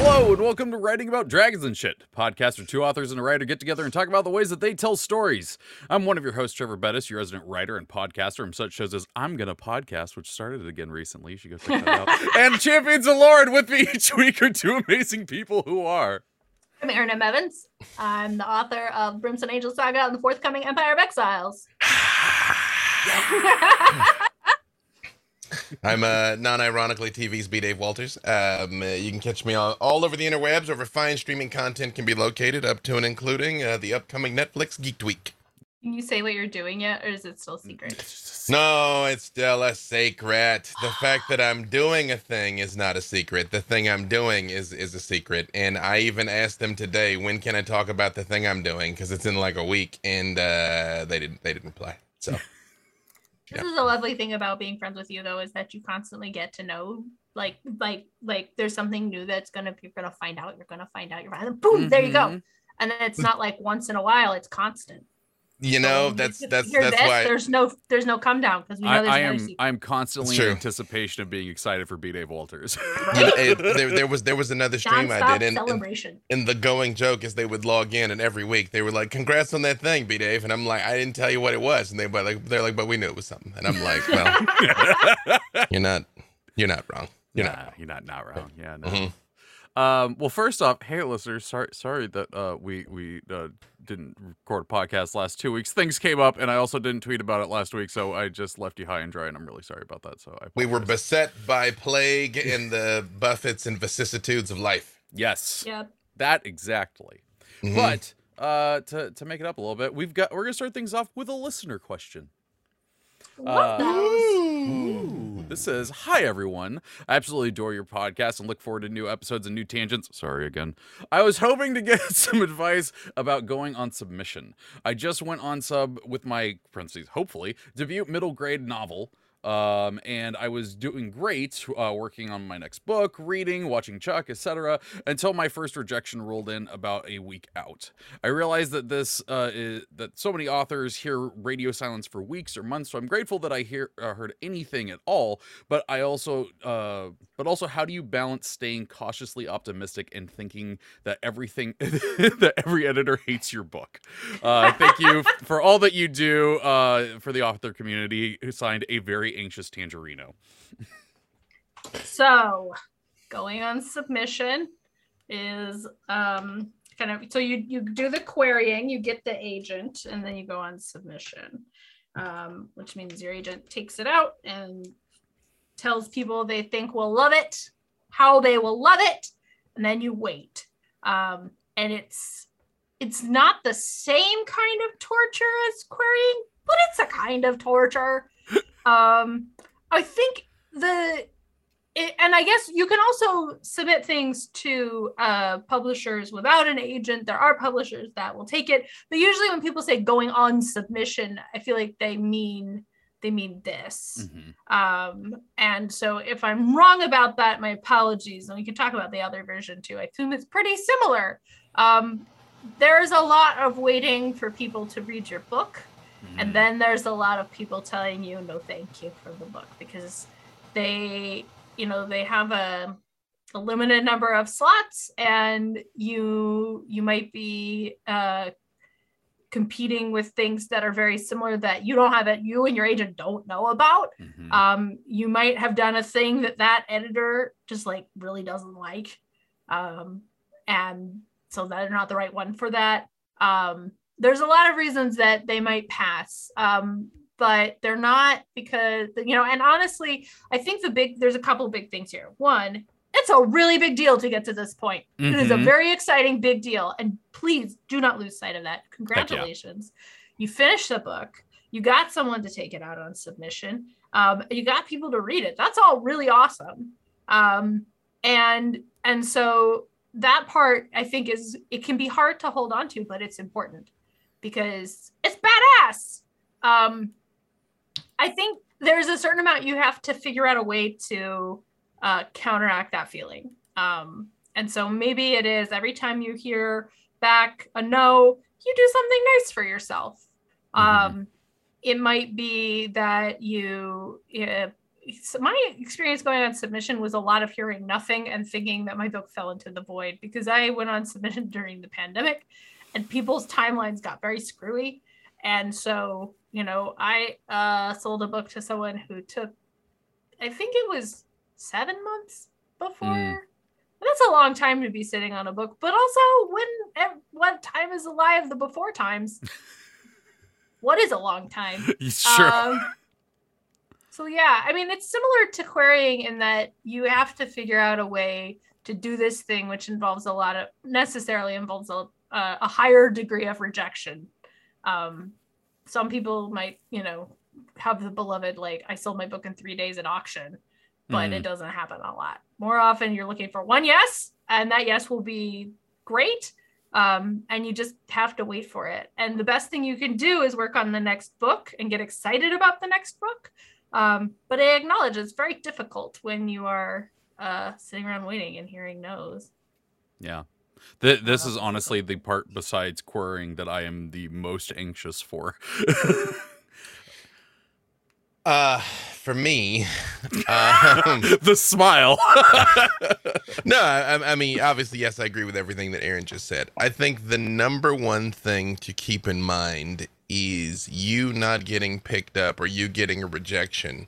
Hello and welcome to Writing About Dragons and Shit, podcast where two authors and a writer get together and talk about the ways that they tell stories. I'm one of your hosts, Trevor Bettis, your resident writer and podcaster from such shows as I'm Gonna Podcast, which started it again recently. You should go check that out. and Champions of Lord with me each week are two amazing people who are. I'm Erin M. Evans. I'm the author of Brimstone Angel Saga and the forthcoming Empire of Exiles. I'm uh, non-ironically TV's B. Dave Walters. Um, uh, you can catch me all, all over the interwebs, where fine streaming content can be located, up to and including uh, the upcoming Netflix Geek Week. Can you say what you're doing yet, or is it still secret? No, it's still a secret. The fact that I'm doing a thing is not a secret. The thing I'm doing is is a secret. And I even asked them today, when can I talk about the thing I'm doing? Because it's in like a week, and uh, they didn't they didn't reply. So. This is a lovely thing about being friends with you, though, is that you constantly get to know, like, like, like, there's something new that's gonna you're gonna find out. You're gonna find out. You're and boom, mm-hmm. there you go. Mhm. And then it's not like once in a while; it's constant. You know, So that's you that's that's this, why. there's no there's no come down because we know I, there's I another am sequel. I'm constantly in anticipation of being excited for B. Dave Walters. You know, it- there, there was there was another stream I did, and, and celebration. and the going joke is they would log in, and every week they were like, "Congrats on that thing, B Dave," and I'm like, "I didn't tell you what it was," and they were like, "They're like, but we knew it was something," and I'm like, "Well, you're not, you're not wrong. You're Nah, not." You're not not wrong. Yeah. No. Mhm. Um, well, first off, hey listeners, sorry sorry that uh, we we uh, didn't record a podcast last two weeks. Things came up, and I also didn't tweet about it last week, so I just left you high and dry, and I'm really sorry about that. So I We were beset by plague and the buffets and vicissitudes of life. yes, Yep. that exactly. Mhm. But uh, to to make it up a little bit, we've got we're gonna start things off with a listener question. Love Uh, those. Ooh, this says, Hi, everyone. I absolutely adore your podcast and look forward to new episodes and new tangents. Sorry again. I was hoping to get some advice about going on submission. I just went on sub with my, parentheses, hopefully, debut middle grade novel. Um, and I was doing great, uh, working on my next book, reading, watching Chuck, etc., until my first rejection rolled in about a week out. I realized that this uh, is that so many authors hear radio silence for weeks or months, so I'm grateful that I hear uh, heard anything at all. But I also, uh, but also, how do you balance staying cautiously optimistic and thinking that everything that every editor hates your book? Uh, thank you for all that you do uh, for the author community. Who signed a very anxious Tangerino. So, going on submission is um kind of so you you do the querying, you get the agent, and then you go on submission, um, which means your agent takes it out and tells people they think will love it, how they will love it, and then you wait. Um, and it's it's not the same kind of torture as querying, but it's a kind of torture. um, I think the it, and I guess you can also submit things to uh, publishers without an agent. There are publishers that will take it, but usually when people say going on submission, I feel like they mean they mean this. Mhm. Um, and so if I'm wrong about that, my apologies. And we can talk about the other version too. I assume it's pretty similar. Um, there's a lot of waiting for people to read your book. Mhm. And then there's a lot of people telling you no thank you for the book because they, you know, they have a, a limited number of slots and you you might be uh competing with things that are very similar that you don't have that you and your agent don't know about Mhm. um you might have done a thing that that editor just like really doesn't like um and so they're not the right one for that um there's a lot of reasons that they might pass um but they're not because you know and honestly i think the big there's a couple of big things here one it's a really big deal to get to this point. It is a Mhm. very exciting big deal. And please do not lose sight of that. Congratulations. You finished the book. You got someone to take it out on submission. Um, you got people to read it. That's all really awesome. Um, and and so that part i think is it can be hard to hold on to but it's important because it's badass. Um, i think there's a certain amount you have to figure out a way to uh, counteract that feeling um, and so maybe it is every time you hear back a no you do something nice for yourself Mhm. um, it might be that you uh, my experience going on submission was a lot of hearing nothing and thinking that my book fell into the void because I went on submission during the pandemic and people's timelines got very screwy. And so, you know, I uh, sold a book to someone who took, I think it was seven months before. Mm. That's a long time to be sitting on a book, but also when at what time is alive the before times? what is a long time? sure. Um, so yeah, I mean it's similar to querying in that you have to figure out a way to do this thing, which involves a lot of necessarily involves a uh, a higher degree of rejection. Um, some people might, you know, have the beloved like I sold my book in three days at auction, but Mm. it doesn't happen a lot. More often, you're looking for one yes, and that yes will be great. Um, and you just have to wait for it. And the best thing you can do is work on the next book and get excited about the next book. Um, but I acknowledge it's very difficult when you are uh, sitting around waiting and hearing no's. Yeah. Th- this is honestly the part besides querying that I am the most anxious for. Uh, for me, um, the smile. no, I, I mean, obviously, yes, I agree with everything that Erin just said. I think the number one thing to keep in mind is you not getting picked up or you getting a rejection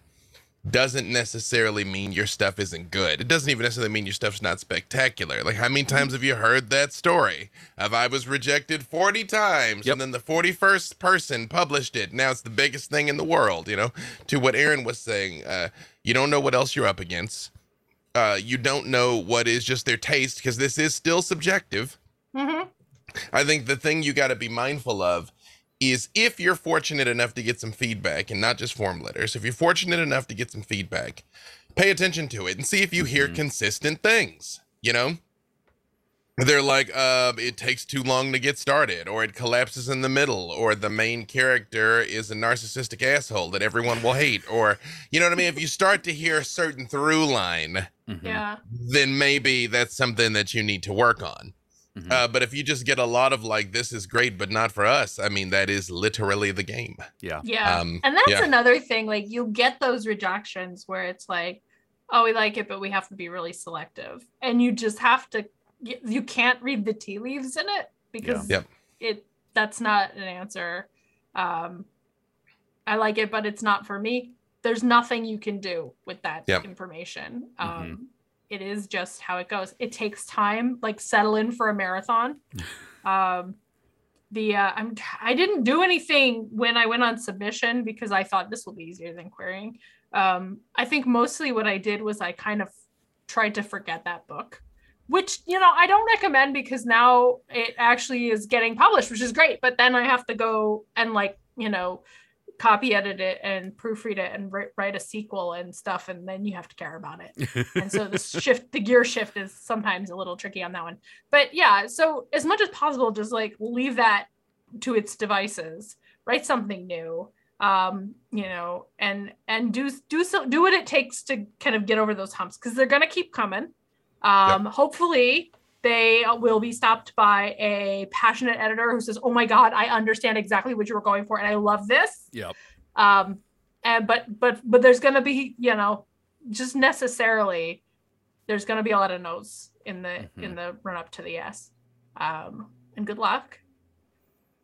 doesn't necessarily mean your stuff isn't good. It doesn't even necessarily mean your stuff's not spectacular. Like, how many times have you heard that story of I was rejected 40 times Yep. and then the 41st person published it? Now it's the biggest thing in the world, you know? To what Erin was saying, uh, you don't know what else you're up against. Uh, you don't know what is just their taste because this is still subjective. Mm-hmm. I think the thing you got to be mindful of is if you're fortunate enough to get some feedback and not just form letters, if you're fortunate enough to get some feedback, pay attention to it and see if you hear Mhm. consistent things, you know? They're like, uh, it takes too long to get started, or it collapses in the middle, or the main character is a narcissistic asshole that everyone will hate, or you know what I mean? If you start to hear a certain through line, Mhm, Yeah. then maybe that's something that you need to work on. Mhm. Uh, but if you just get a lot of like, this is great, but not for us, I mean, that is literally the game. yeah. Yeah. Um, and that's yeah. another thing. Like you get those rejections where it's like, oh, we like it, but we have to be really selective. And you just have to you, you can't read the tea leaves in it because Yep. it that's not an answer. Um I like it, but it's not for me. There's nothing you can do with that Yep. information. Um Mhm. It is just how it goes. It takes time, like settle in for a marathon. um the uh, I'm I didn't do anything when I went on submission because I thought this will be easier than querying. Um, I think mostly what I did was I kind of tried to forget that book, which you know I don't recommend because now it actually is getting published, which is great. But then I have to go and like you know copy edit it and proofread it and write, write a sequel and stuff, and then you have to care about it. And so the shift the gear shift is sometimes a little tricky on that one. But yeah so as much as possible just like leave that to its devices. Write something new um you know and and do do so do what it takes to kind of get over those humps because they're gonna keep coming. Um hopefully they will be stopped by a passionate editor who says oh my god i understand exactly what you were going for and i love this. Yep. um and but but but there's gonna be you know just necessarily there's gonna be a lot of no's in the in the run up to the yes um and good luck.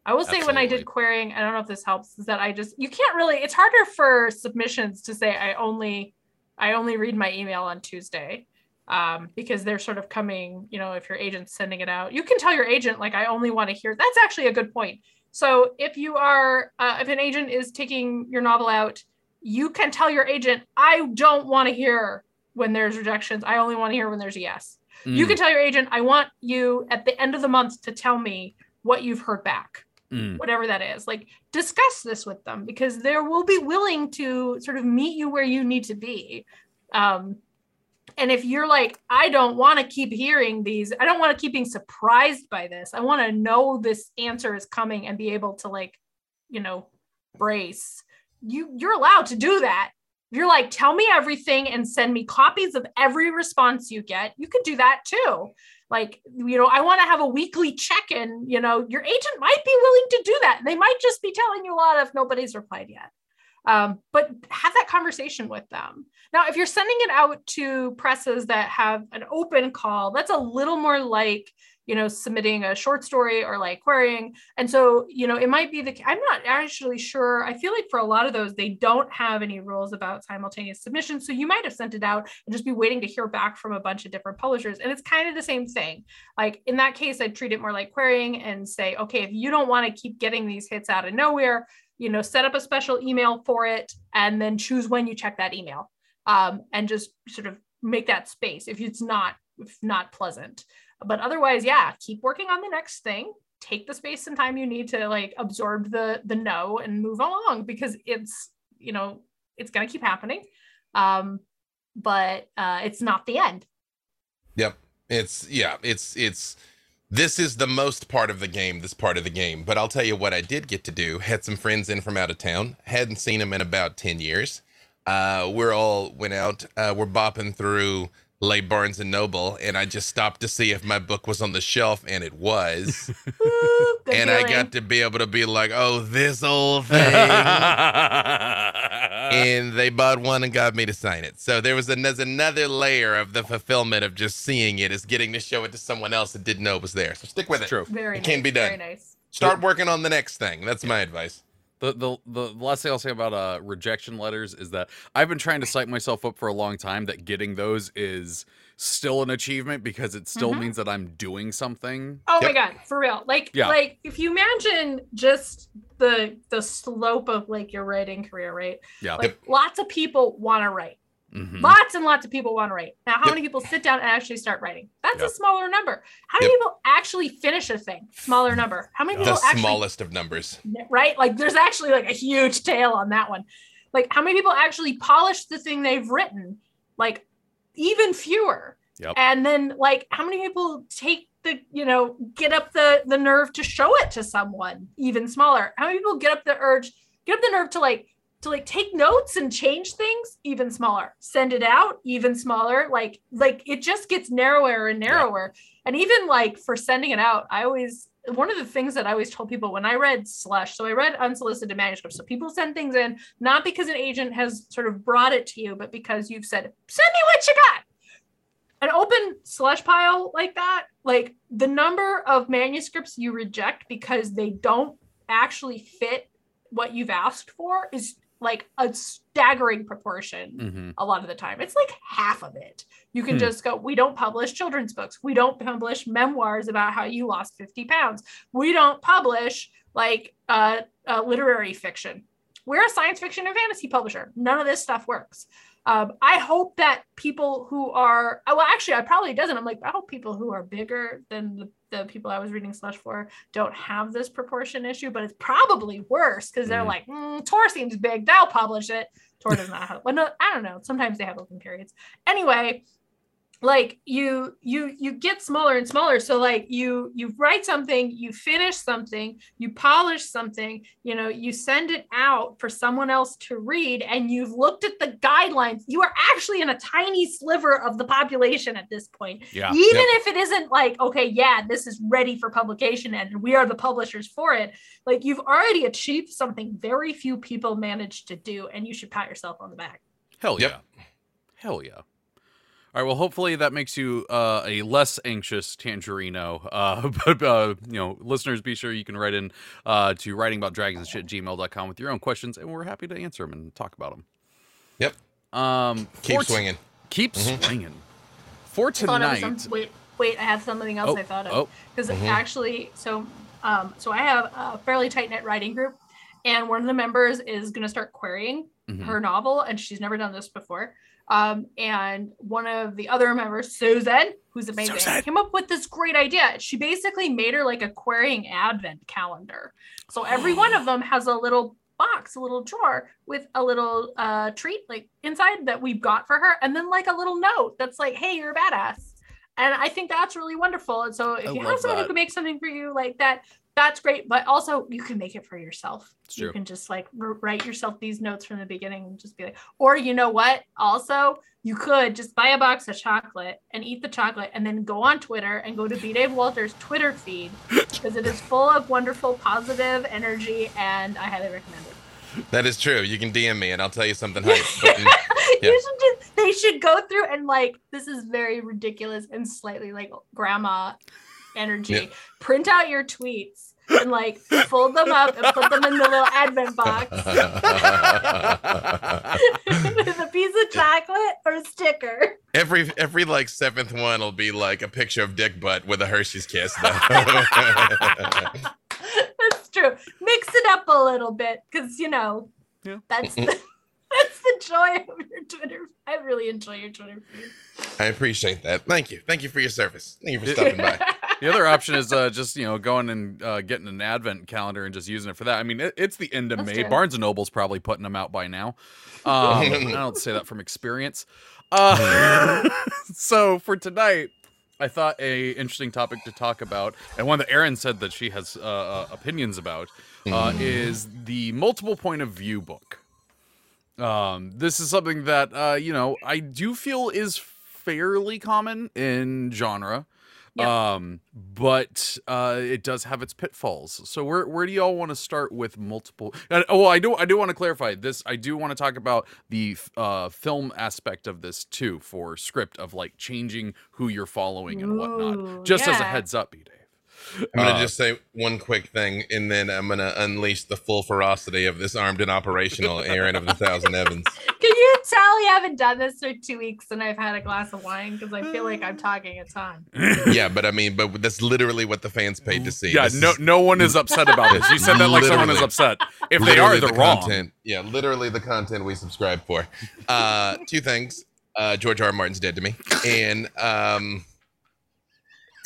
I will say when i did querying i don't know if this helps is that i just you can't really it's harder for submissions to say i only i only read my email on tuesday um, because they're sort of coming, you know, if your agent's sending it out, you can tell your agent, like, I only want to hear. That's actually a good point. So if you are, uh, if an agent is taking your novel out, you can tell your agent, I don't want to hear when there's rejections. I only want to hear when there's a yes. You Mm, can tell your agent, I want you at the end of the month to tell me what you've heard back mm, whatever that is like discuss this with them because they will be willing to sort of meet you where you need to be um and if you're like i don't want to keep hearing these i don't want to keep being surprised by this. I want to know this answer is coming and be able to like you know brace you you're allowed to do that. You're like tell me everything and send me copies of every response you get you can do that too. Like you know i want to have a weekly check-in you know your agent might be willing to do that. They might just be telling you a lot if nobody's replied yet Um, but have that conversation with them. Now, if you're sending it out to presses that have an open call, that's a little more like you know submitting a short story or like querying. And so you know it might be the i'm not actually sure. I feel like for a lot of those they don't have any rules about simultaneous submission. So you might have sent it out and just be waiting to hear back from a bunch of different publishers. And it's kind of the same thing. Like in that case i'd treat it more like querying and say okay if you don't want to keep getting these hits out of nowhere you know set up a special email for it and then choose when you check that email um, and just sort of make that space if it's not if not pleasant. But otherwise yeah keep working on the next thing. Take the space and time you need to like absorb the the no and move along because it's you know it's going to keep happening. Um but uh it's not the end. Yep. It's yeah, it's it's this is the most part of the game, this part of the game. But I'll tell you what I did get to do. Had some friends in from out of town. Hadn't seen them in about 10 years. Uh we're all went out, uh we're bopping through Lay Barnes and Noble, and I just stopped to see if my book was on the shelf, and it was. Good and I got to be able to be like, oh, this old thing. Uh. and they bought one and got me to sign it. So there was an, there's another layer of the fulfillment of just seeing it is getting to show it to someone else that didn't know it was there. So stick with it. True. very it can nice, be done. very nice Start working on the next thing. That's my advice. The, the the last thing I'll say about uh rejection letters is that I've been trying to psych myself up for a long time that getting those is still an achievement because it still Mhm. means that I'm doing something. Oh my god, for real. Like Yeah. like if you imagine just the the slope of like your writing career, right? Yeah. Like lots of people want to write. Mhm. Lots and lots of people want to write. Now, how Yep. many people sit down and actually start writing? That's Yep. a smaller number. How many Yep. people actually finish a thing? Smaller number. How many The The people actually smallest of numbers. right? Like there's actually like a huge tail on that one. Like how many people actually polish the thing they've written? Like even fewer. Yep. And then like how many people take the, you know, get up the the nerve to show it to someone even smaller? How many people get up the urge, get up the nerve to like to like take notes and change things even smaller. Send it out even smaller. Like like it just gets narrower and narrower. And even like for sending it out i always one of the things that i always told people when i read slush so i read unsolicited manuscripts so people send things in not because an agent has sort of brought it to you but because you've said send me what you got. An open slush pile like that like the number of manuscripts you reject because they don't actually fit what you've asked for is like a staggering proportion Mhm. a lot of the time. It's like half of it. You can Hmm. just go, we don't publish children's books. We don't publish memoirs about how you lost 50 pounds. We don't publish like uh, uh, literary fiction. We're a science fiction and fantasy publisher. None of this stuff works. Um, I hope that people who are, well, actually, I probably doesn't. I'm like, I hope people who are bigger than the, the people I was reading Slush for don't have this proportion issue, but it's probably worse because they're Mhm. like, mm, Tor seems big. They'll publish it. Tor does not have, well, no, I don't know. Sometimes they have open periods. Anyway, like you you you get smaller and smaller so like you you write something you finish something you polish something you know you send it out for someone else to read and you've looked at the guidelines you are actually in a tiny sliver of the population at this point Yeah. even if it isn't like okay yeah this is ready for publication and we are the publishers for it like you've already achieved something very few people manage to do and you should pat yourself on the back Hell Yep. yeah. Hell yeah. All right. Well, hopefully that makes you uh, a less anxious Tangerino. Uh, but, uh, you know, listeners, be sure you can write in uh, to writing about dragons and shit gmail.com with your own questions, and we're happy to answer them and talk about them. Yep. Um, Keep for t- swinging. Keep Mhm. swinging. For I tonight. some- wait wait i have something else Oh, i thought of oh, because Mhm. actually so um so i have a fairly tight knit writing group and one of the members is going to start querying mhm. her novel and she's never done this before um and one of the other members susan who's amazing Susan. came up with this great idea she basically made her like a querying advent calendar so every one of them has a little box a little drawer with a little uh treat like inside that we've got for her and then like a little note that's like hey you're a badass and I think that's really wonderful. And so if I you have someone that. who can make something for you like that, that's great. But also you can make it for yourself. You can just like r- write yourself these notes from the beginning and just be like, or you know what? Also, you could just buy a box of chocolate and eat the chocolate and then go on Twitter and go to B. Dave Walter's Twitter feed because it is full of wonderful positive energy and I highly recommend it. That is true. You can DM me and I'll tell you something hype. But, mm, Yeah. you should just they should go through and like this is very ridiculous and slightly like grandma energy. Yeah. Print out your tweets and like fold them up and put them in the little advent box with a piece of chocolate or a sticker. every every like seventh one will be like a picture of Dick Butt with a Hershey's kiss. though. That's true. Mix it up a little bit because you know Yeah. that's the, that's the joy of your Twitter. I really enjoy your Twitter feed. I appreciate that. Thank you. Thank you for your service. Thank you for stopping by. The other option is uh, just you know going and uh, getting an advent calendar and just using it for that. I mean, it, it's the end of That's May. true. Barnes and Noble's probably putting them out by now. Um, I don't say that from experience. Uh, so for tonight, I thought a interesting topic to talk about, and one that Erin said that she has uh, uh, opinions about, uh, Mm. is the multiple point of view book. Um, this is something that uh, you know I do feel is fairly common in genre. Yep. Um, but uh, it does have its pitfalls. So where where do y'all want to start with multiple? And, oh, well, I do I do want to clarify this. I do want to talk about the uh, film aspect of this too for script of like changing who you're following and whatnot. Ooh, Just as a heads up, B Dave. I'm gonna Uh, just say one quick thing, and then I'm gonna unleash the full ferocity of this armed and operational Erin of the Thousand Evans. Can you tell we haven't done this for two weeks and I've had a glass of wine because I feel like I'm talking a ton. Yeah, but I mean, but that's literally what the fans paid to see. Yeah, This no is no one is upset about this. You said that like someone is upset. If they are, they're the wrong. Content, yeah, literally the content we subscribe for. Uh, two things. Uh, George R. R. Martin's dead to me, and um,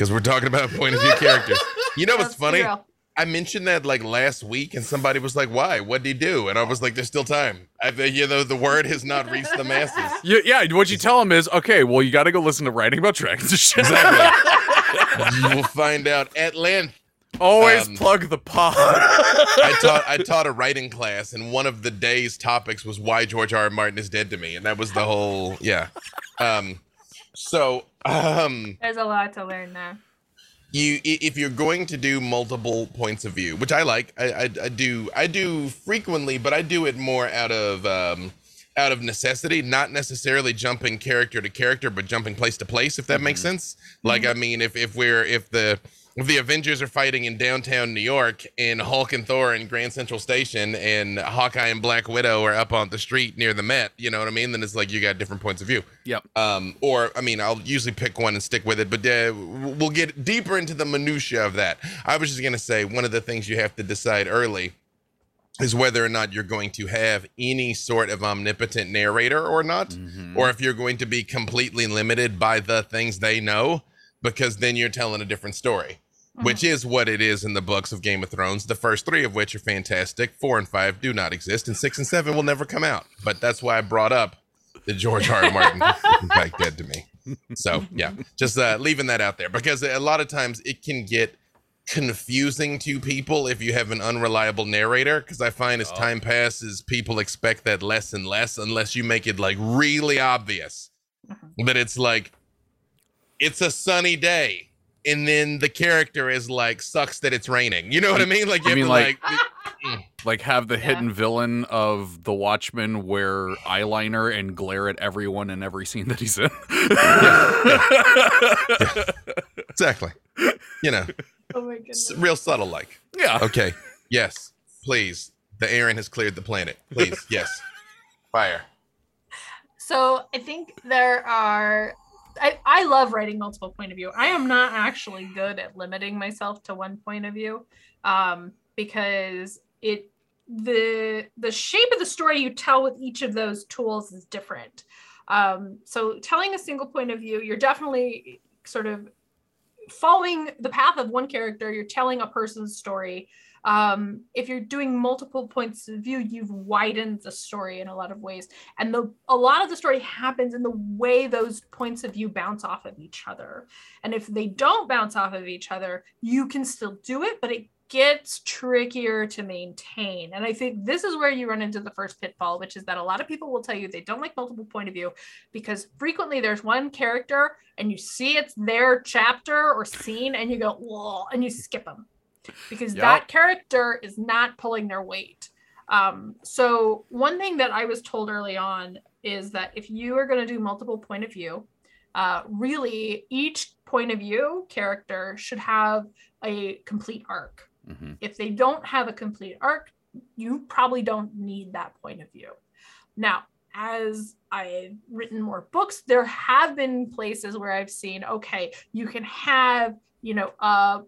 because we're talking about point of view characters. You know what's funny? real. I mentioned that like last week, and somebody was like, "Why? What'd he do?" And I was like, "There's still time. I you know the word has not reached the masses." Yeah, yeah. What you tell them is, okay, well, you got to go listen to writing about dragons. Exactly. you will find out at length. Always Um, plug the pod. I taught I taught a writing class, and one of the day's topics was why George R. R. Martin is dead to me, and that was the whole yeah. Um, so um, There's a lot to learn there. you if you're going to do multiple points of view, which I like, I, I, I do I do frequently, but I do it more out of um, out of necessity, not necessarily jumping character to character, but jumping place to place. If that makes sense. Like I mean, if if we're if the if the Avengers are fighting in downtown New York and Hulk and Thor in Grand Central Station and Hawkeye and Black Widow are up on the street near the Met, you know what I mean? Then it's like you got different points of view. yep. Um, or I mean, I'll usually pick one and stick with it, but uh, we'll get deeper into the minutia of that. I was just gonna say one of the things you have to decide early is whether or not you're going to have any sort of omnipotent narrator or not, Mhm. or if you're going to be completely limited by the things they know, because then you're telling a different story. Which is what it is in the books of Game of Thrones, the first three of which are fantastic. Four and five do not exist, and six and seven will never come out. But that's why I brought up the George R. R. Martin like dead to me. So yeah, just uh, leaving that out there because a lot of times it can get confusing to people if you have an unreliable narrator. Because I find as Oh. time passes, people expect that less and less unless you make it like really obvious that it's like it's a sunny day. And then the character is like, sucks that it's raining. You know what I mean? Like, you, You have mean to, like- like mm. Like have the Yeah. hidden villain of the Watchmen wear eyeliner and glare at everyone in every scene that he's in. exactly. You know, Oh my goodness. real subtle like. yeah. Okay. Yes. Please. The Erin has cleared the planet. Please. Yes. Fire. So I think there are. I, I love writing multiple point of view. I am not actually good at limiting myself to one point of view, um, because it the the shape of the story you tell with each of those tools is different. Um, so telling a single point of view, you're definitely sort of following the path of one character. You're telling a person's story um, if you're doing multiple points of view, you've widened the story in a lot of ways. And the a lot of the story happens in the way those points of view bounce off of each other. And if they don't bounce off of each other, you can still do it, but it gets trickier to maintain. And I think this is where you run into the first pitfall, which is that a lot of people will tell you they don't like multiple point of view because frequently there's one character and you see it's their chapter or scene and you go, whoa, and you skip them because Yep. that character is not pulling their weight. Um, so one thing that I was told early on is that if you are going to do multiple point of view, uh, really each point of view character should have a complete arc. Mhm. If they don't have a complete arc, you probably don't need that point of view. Now, as I've written more books, there have been places where I've seen, okay, you can have, you know, a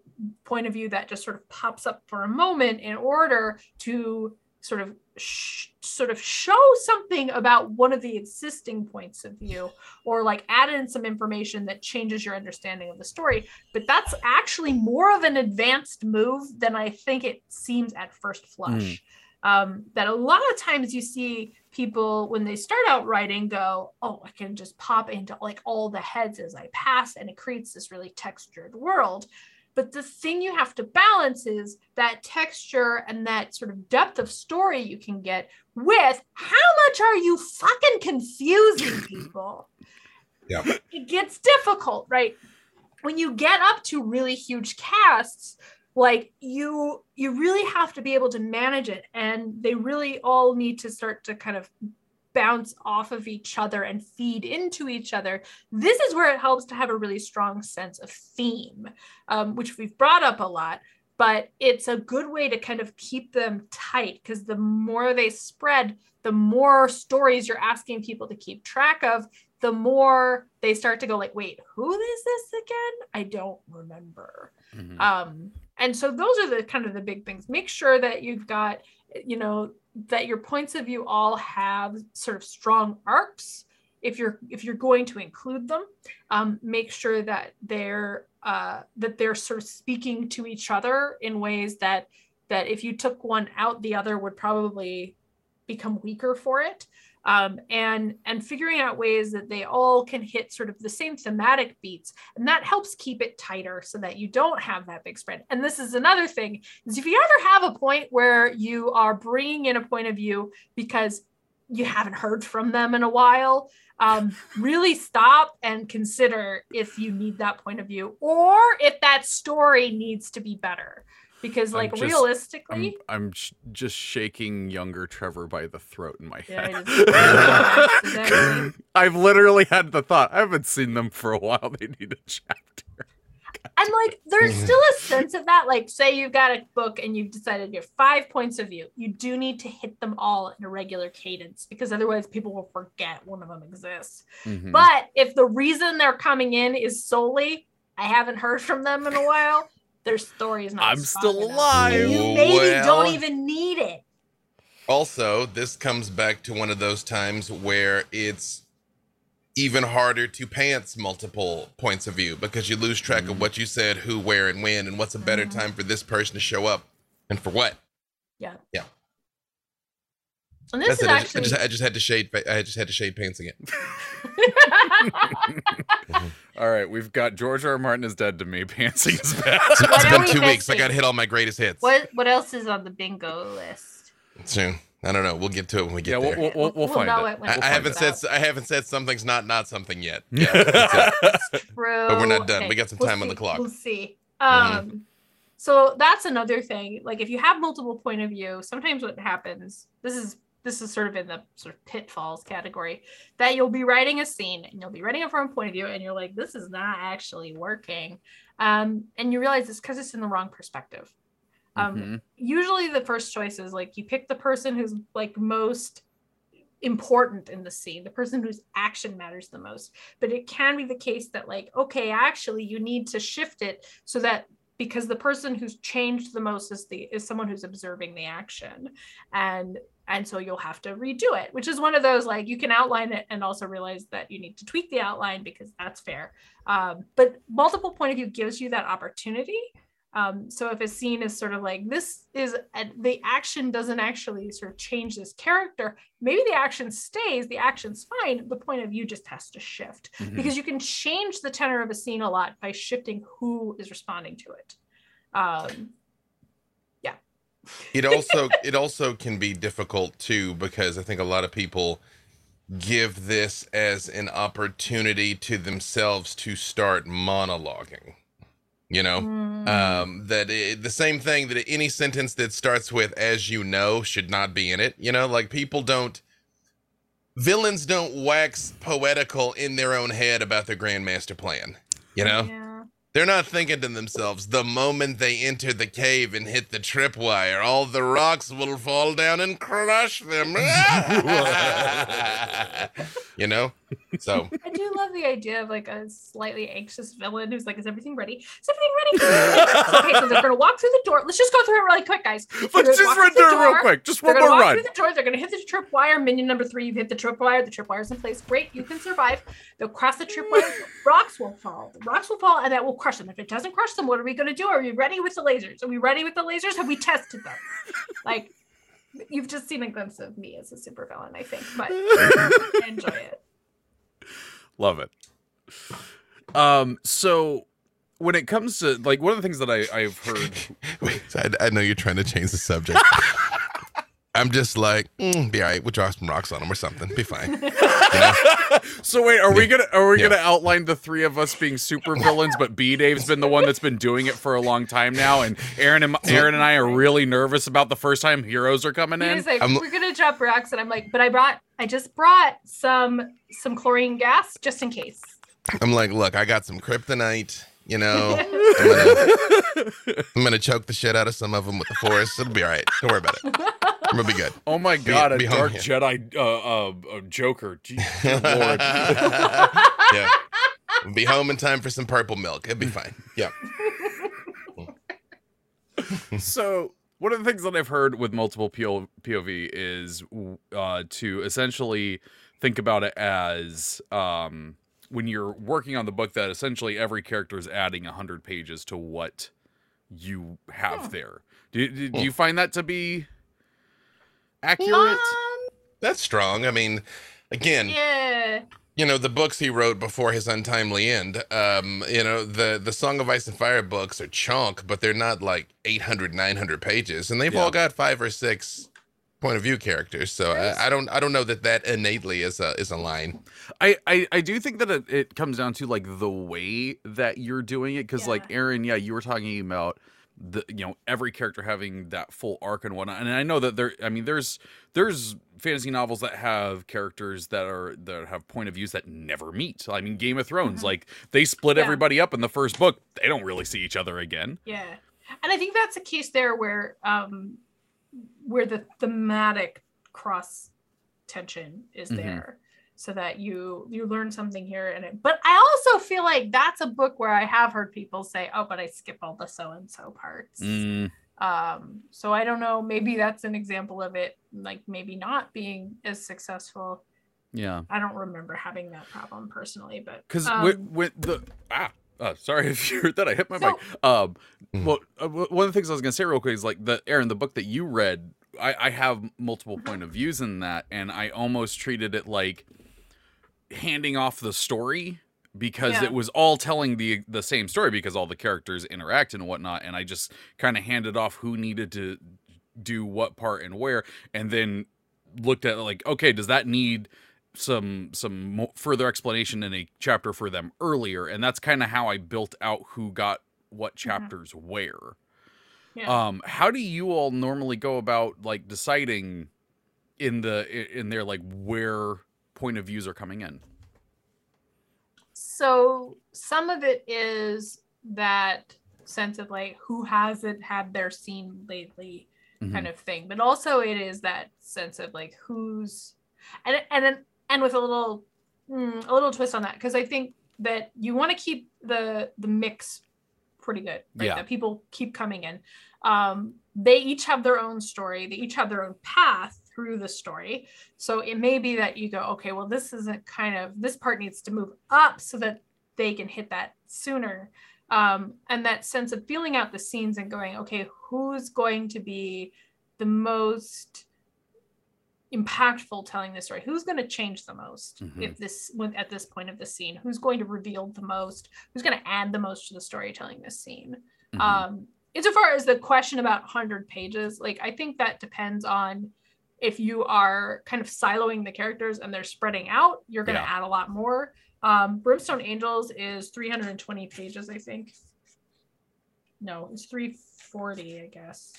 point of view that just sort of pops up for a moment in order to sort of sh- sort of show something about one of the existing points of view or like add in some information that changes your understanding of the story. But that's actually more of an advanced move than i think it seems at first hmm. flush um, that a lot of times you see people when they start out writing go oh i can just pop into like all the heads as i pass and it creates this really textured world. But the thing you have to balance is that texture and that sort of depth of story you can get with how much are you fucking confusing people? Yeah. it gets difficult right? When you get up to really huge casts like you you really have to be able to manage it and they really all need to start to kind of bounce off of each other and feed into each other. This is where it helps to have a really strong sense of theme um, which we've brought up a lot but it's a good way to kind of keep them tight because the more they spread the more stories you're asking people to keep track of the more they start to go like wait who is this again? I don't remember. Mhm. um and so those are the kind of the big things. Make sure that you've got you know that your points of view all have sort of strong arcs. If you're if you're going to include them um, make sure that they're uh, that they're sort of speaking to each other in ways that that if you took one out the other would probably become weaker for it um, and and figuring out ways that they all can hit sort of the same thematic beats. And that helps keep it tighter so that you don't have that big spread. And this is another thing is if you ever have a point where you are bringing in a point of view because you haven't heard from them in a while um, really stop and consider if you need that point of view or if that story needs to be better because I'm like just- realistically I'm I'm sh- just shaking younger Trevor by the throat in my Yeah, I head. just- accidentally. I've literally had the thought. I haven't seen them for a while. They need a chapter. and like there's still a sense of that like say you've got a book and you've decided you have five points of view you do need to hit them all in a regular cadence because otherwise people will forget one of them exists Mhm. but if the reason they're coming in is solely i haven't heard from them in a while their story is not I'm still enough. alive. you maybe Well- don't even need it Also, this comes back to one of those times where it's even harder to pants multiple points of view because you lose track of what you said, who, where, and when, and what's a better Mhm. time for this person to show up and for what. yeah Yeah. and this That's is it. I just, I actually just, I just had to shade. I just had to shade pants again. All right, we've got George R. R. Martin is dead to me. Pantsing is bad. It's What are been we two weeks. I got to hit all my greatest hits. what what else is on the bingo list Soon. I don't know. We'll get to it when we get yeah, we'll, there. we'll, we'll, we'll find know it. when I, we I haven't said. out. I haven't said something's not not something yet. Yeah, that's. True. But we're not done. We got some time on the clock. We'll see. Mhm. Um, so that's another thing. Like if you have multiple point of view, sometimes what happens. This is this is sort of in the sort of pitfalls category that you'll be writing a scene and you'll be writing it from a point of view and you're like, this is not actually working, um, and you realize it's because it's in the wrong perspective. Um, Mhm. usually the first choice is like you pick the person who's like most important in the scene the person whose action matters the most but it can be the case that like okay actually you need to shift it so that because the person who's changed the most is the is someone who's observing the action and and so you'll have to redo it which is one of those like you can outline it and also realize that you need to tweak the outline because that's fair um, but multiple point of view gives you that opportunity um, so if a scene is sort of like this is a, the action doesn't actually sort of change this character, maybe the action stays, the action's fine, the point of view just has to shift Mhm. because you can change the tenor of a scene a lot by shifting who is responding to it. Um, it also it also can be difficult too because I think a lot of people give this as an opportunity to themselves to start monologuing. You know, Mm. um, that i the same thing that any sentence that starts with "as you know" should not be in it. You know, like people don't. Villains don't wax poetical in their own head about their grandmaster plan. You know, Yeah. They're not thinking to themselves, the moment they enter the cave and hit the tripwire, all the rocks will fall down and crush them. you know? So, I do love the idea of like a slightly anxious villain who's like, "Is everything ready? Is everything ready?" okay, so they're gonna walk through the door. Let's just go through it really quick, guys. They're Let's just walk run through the through it real quick. Just one more walk run. through the door. They're gonna hit the tripwire. Minion number three, you've hit the tripwire. The tripwire's in place. Great, you can survive. They'll cross the tripwire. rocks will fall. The rocks will fall, and that will crush them. If it doesn't crush them, what are we gonna do? Are we ready with the lasers? Are we ready with the lasers? Have we tested them? Like, you've just seen a glimpse of me as a supervillain, I think, but I enjoy it. Love it. Um, so when it comes to like one of the things that I, I've heard wait, I, I know you're trying to change the subject. I'm just like, mm, be all right. We'll drop some rocks on them or something. Be fine. You know? So wait, are we gonna are we Yeah. gonna outline the three of us being super villains, but B Dave's been the one that's been doing it for a long time now, and Erin and Erin and I are really nervous about the first time heroes are coming in. He's like, I'm- we're gonna drop rocks, and I'm like, but I brought, I just brought some some chlorine gas just in case. I'm like, look, I got some kryptonite. You know, I'm gonna, I'm gonna choke the shit out of some of them with the force. It'll be all right. Don't worry about it. I'm gonna be good. Oh my god, be a home dark here. Jedi uh, uh, uh Joker. Gee, good lord. yeah. We'll be home in time for some purple milk. It'll be fine. Yeah. so one of the things that I've heard with multiple PO- POV is uh, to essentially think about it as um, when you're working on the book that essentially every character is adding 100 pages to what you have Hmm. there. Do, do, do Hmm. you find that to be accurate? Um, That's strong. I mean, again, yeah. you know the books he wrote before his untimely end um you know the the song of ice and fire books are chunk but they're not like 800 900 pages and they've Yeah. all got five or six point of view characters so I, I don't i don't know that that innately is a is a line I, I I do think that it, it comes down to like the way that you're doing it because like Erin, yeah, you were talking about the you know every character having that full arc and whatnot, and I know that there. I mean, there's there's fantasy novels that have characters that are that have point of views that never meet. I mean, Game of Thrones, Mhm. like they split Yeah. everybody up in the first book. They don't really see each other again. Yeah. And I think that's a case there where um where the thematic cross tension is Mhm. there so that you you learn something here and it but I also feel like that's a book where I have heard people say, "Oh, but I skip all the so and so parts." Mm, Um so I don't know, maybe that's an example of it like maybe not being as successful. yeah, I don't remember having that problem personally, but because um, with, with the ah. Uh, sorry if you heard that. I hit my So- mic. Um, Mhm. well, uh, one of the things I was gonna say real quick is like the Erin, the book that you read. I, I have multiple Mm-hmm. point of views in that, and I almost treated it like handing off the story because Yeah. it was all telling the the same story because all the characters interact and whatnot, and I just kind of handed off who needed to do what part and where, and then looked at like, okay, does that need some some further explanation in a chapter for them earlier and that's kind of how i built out who got what chapters where yeah. um how do you all normally go about like deciding in the in there like where point of views are coming in? So some of it is that sense of like who hasn't had their scene lately Mhm. kind of thing. But also it is that sense of like who's and and then and with a little mm, a little twist on that because i think that you want to keep the the mix pretty good right? Yeah. that people keep coming in. Um they each have their own story. They each have their own path through the story. So it may be that you go okay well this isn't kind of this part needs to move up so that they can hit that sooner. Um, and that sense of feeling out the scenes and going okay who's going to be the most impactful telling this story? Who's going to change the most Mhm. if this at this point of the scene? Who's going to reveal the most? Who's going to add the most to the storytelling this scene? Mhm. um insofar as the question about 100 pages like i think that depends on if you are kind of siloing the characters and they're spreading out you're going to Yeah. add a lot more um brimstone angels is 320 pages i think no, it's 340, I guess.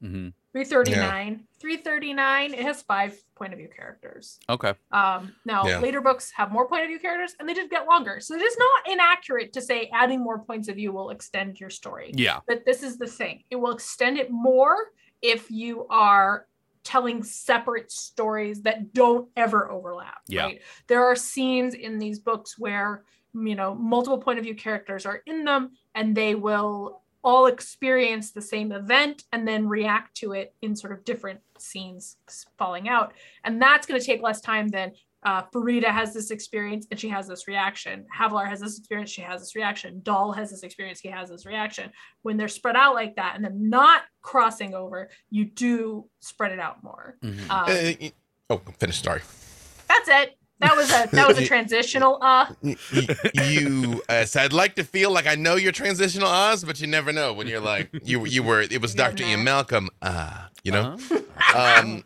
hmm 339. 339. It has five point of view characters. Okay. Um, now Yeah. later books have more point of view characters and they did get longer. So it is not inaccurate to say adding more points of view will extend your story. Yeah. But this is the thing. It will extend it more if you are telling separate stories that don't ever overlap. Yeah. Right. There are scenes in these books where you know multiple point of view characters are in them and they will all experience the same event and then react to it in sort of different scenes falling out and that's going to take less time than uh, Farideh has this experience and she has this reaction. Havilar has this experience, she has this reaction. Dahl has this experience, he has this reaction. When they're spread out like that and they're not crossing over, you do spread it out more. Mhm. Um, Uh, oh, finish. Sorry. that's it. That was a that was a transitional uh. Y- y- you uh, so I'd like to feel like I know your transitional Oz, but you never know when you're like you you were it was Dr. Ian Malcolm, ah, you know. Uh-huh. Um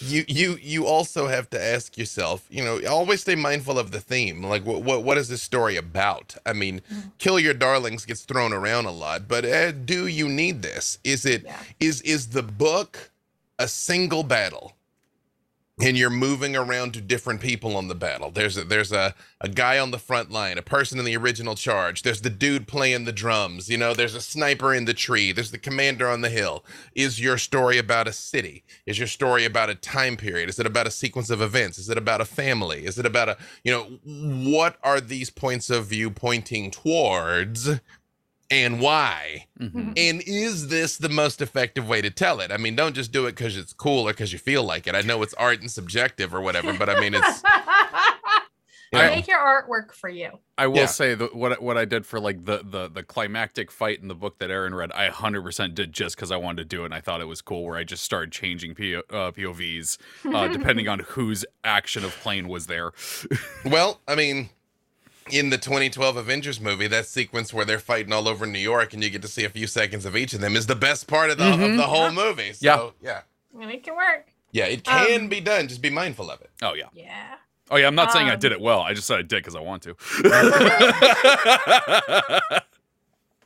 you you you also have to ask yourself, you know, always stay mindful of the theme. Like what what what is this story about? I mean, Mm-hmm. kill your darlings gets thrown around a lot, but uh, do you need this? Is it is Yeah. is the book a single battle? And you're moving around to different people on the battle. There's a, there's a, a guy on the front line, a person in the original charge. There's the dude playing the drums. You know, there's a sniper in the tree. There's the commander on the hill. Is your story about a city? Is your story about a time period? Is it about a sequence of events? Is it about a family? Is it about a, you know, what are these points of view pointing towards and why? Mhm. And is this the most effective way to tell it? I mean, don't just do it because it's cool or because you feel like it. I know it's art and subjective or whatever, but I mean, it's you know, make your artwork for you. I will Yeah. say that what what I did for like the the the climactic fight in the book that Erin read, I 100% did just because I wanted to do it and I thought it was cool. Where I just started changing PO, uh, POVs uh, depending on whose action of plane was there. well, I mean, in the 2012 Avengers movie, that sequence where they're fighting all over New York and you get to see a few seconds of each of them is the best part of the of Mhm. the whole movie. So, yeah, Make it can work. yeah, it can Um, be done. Just be mindful of it. Oh yeah, Yeah. oh yeah. I'm not saying I Um, did it well. I just said I did because I want to.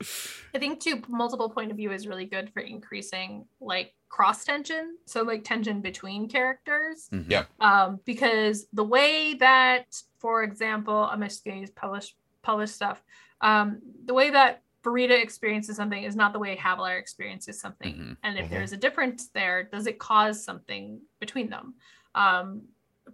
I think too multiple point of view is really good for increasing like cross tension. So like tension between characters. Mhm. Yeah. Um, because the way that, for example, I'm just gonna use published published stuff. Um, the way that Farideh experiences something is not the way Havilar experiences something. Mhm. And if Mhm. there's a difference there, does it cause something between them? Um,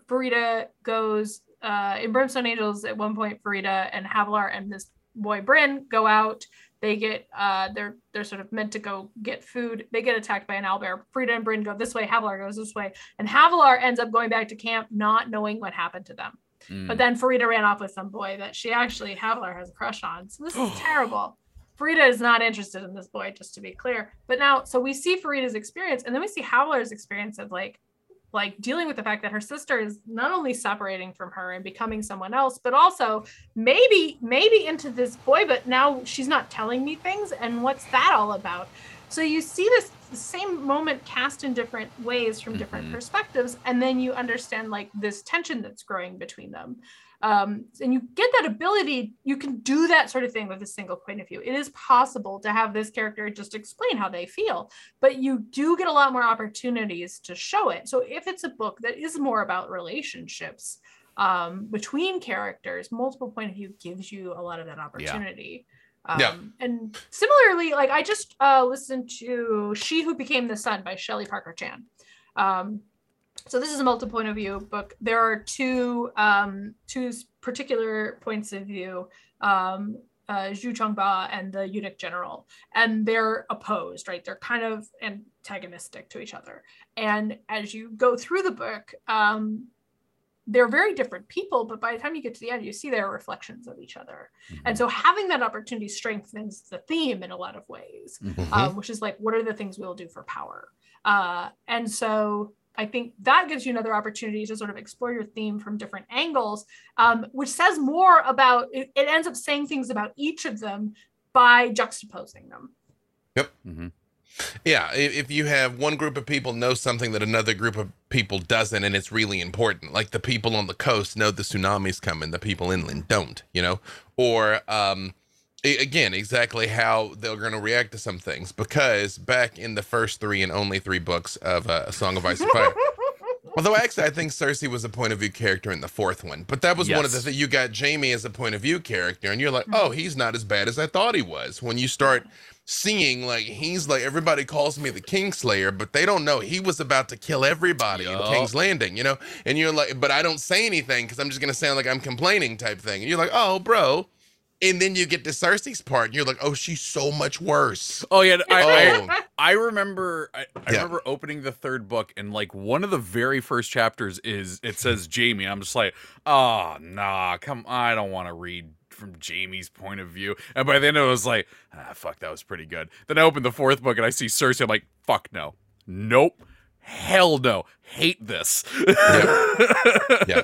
Farideh goes uh, in Brimstone Angels at one point. Farideh and Havilar and this boy Brin go out. They get uh, they're they're sort of meant to go get food. They get attacked by an owlbear. Farideh and Brin go this way. Havilar goes this way, and Havilar ends up going back to camp, not knowing what happened to them. Mm. But then Farideh ran off with some boy that she actually Havilar has a crush on. So this is terrible. Farideh is not interested in this boy, just to be clear. But now, so we see Farideh's experience, and then we see Havilar's experience of like, like dealing with the fact that her sister is not only separating from her and becoming someone else, but also maybe, maybe into this boy, but now she's not telling me things. And what's that all about? So you see this same moment cast in different ways from different Mhm. perspectives, and then you understand like this tension that's growing between them um, and you get that ability you can do that sort of thing with a single point of view. It is possible to have this character just explain how they feel but you do get a lot more opportunities to show it. So if it's a book that is more about relationships um, between characters multiple point of view gives you a lot of that opportunity. Um, Yeah. and similarly like i just uh, listened to she who became the sun by Shelley Parker-Chan. Um, so this is a multiple point of view book. There are two um, two particular points of view, um, uh, Zhu Chongba and the eunuch general, and they're opposed, right? They're kind of antagonistic to each other. And as you go through the book, um, they're very different people, but by the time you get to the end, you see they're reflections of each other. And so having that opportunity strengthens the theme in a lot of ways Mhm. um, which is like what are the things we'll do for power uh, and so i think that gives you another opportunity to sort of explore your theme from different angles um, which says more about it, it ends up saying things about each of them by juxtaposing them Yep. Mm-hmm. Yeah, if you have one group of people know something that another group of people doesn't, and it's really important, like the people on the coast know the tsunami's coming, the people inland don't, you know, or um, a- again exactly how they're going to react to some things because back in the first three and only three books of uh, a song of ice and fire although actually i think cersei was a point of view character in the fourth one but that was one of the Yes. things you got Jaime as a point of view character and you're like oh he's not as bad as i thought he was when you start seeing like he's like everybody calls me the kingslayer but they don't know he was about to kill everybody in king's landing you know? And you're like but i don't say anything because i'm just going to sound like i'm complaining type thing and you're like oh bro and then you get to Cersei's part, and you're like, "Oh, she's so much worse." Oh yeah, I, I, Oh, I remember I, I Yeah. remember opening the third book and like one of the very first chapters is it says Jaime. I'm just like, oh nah, come I don't want to read from Jaime's point of view. And by then it was like, ah fuck, that was pretty good. Then I opened the fourth book and I see Cersei, I'm like, fuck no. Nope. Hell no. Hate this. yeah, yeah.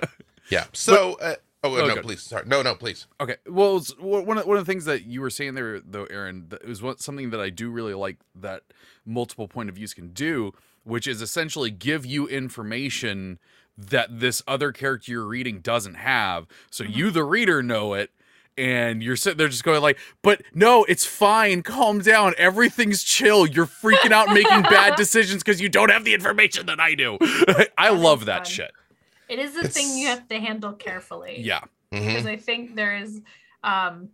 yeah. So, uh, oh Oh, no, good. please, sorry, no, no, please. Okay. Well, one of, one of the things that you were saying there, though, Erin, that is what something that I do really like that multiple point of views can do, which is essentially give you information that this other character you're reading doesn't have, so mm-hmm. you, the reader, know it. And you're sitting there just going like, but no, it's fine. Calm down. Everything's chill. You're freaking out, making bad decisions because you don't have the information that I do. I love that fun. shit. It is a thing you have to handle carefully. Yeah. Mhm. because I think there's um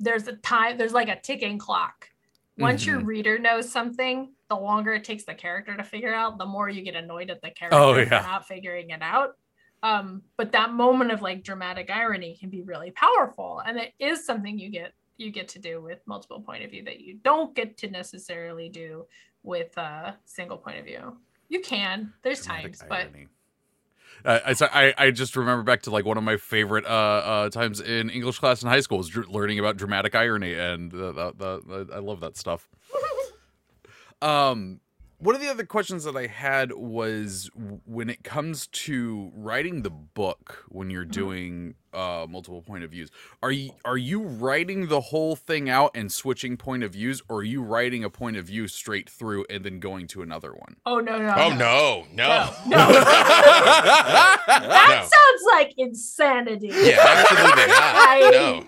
there's a time there's like a ticking clock. Once your Mhm. reader knows something, the longer it takes the character to figure out, the more you get annoyed at the character Oh, for yeah. not figuring it out. Um, but that moment of like dramatic irony can be really powerful, and it is something you get you get to do with multiple point of view that you don't get to necessarily do with a single point of view. You can. There's Dramatic times, but irony. Uh, I, I I just remember back to like one of my favorite uh, uh, times in English class in high school was dr- learning about dramatic irony, and the, the, the, I love that stuff. um, one of the other questions that I had was when it comes to writing the book when you're Mhm. doing uh, multiple point of views, are you are you writing the whole thing out and switching point of views, or are you writing a point of view straight through and then going to another one? oh no no Oh no, no, No, no. That No. sounds like insanity. yeah, absolutely not. I- No,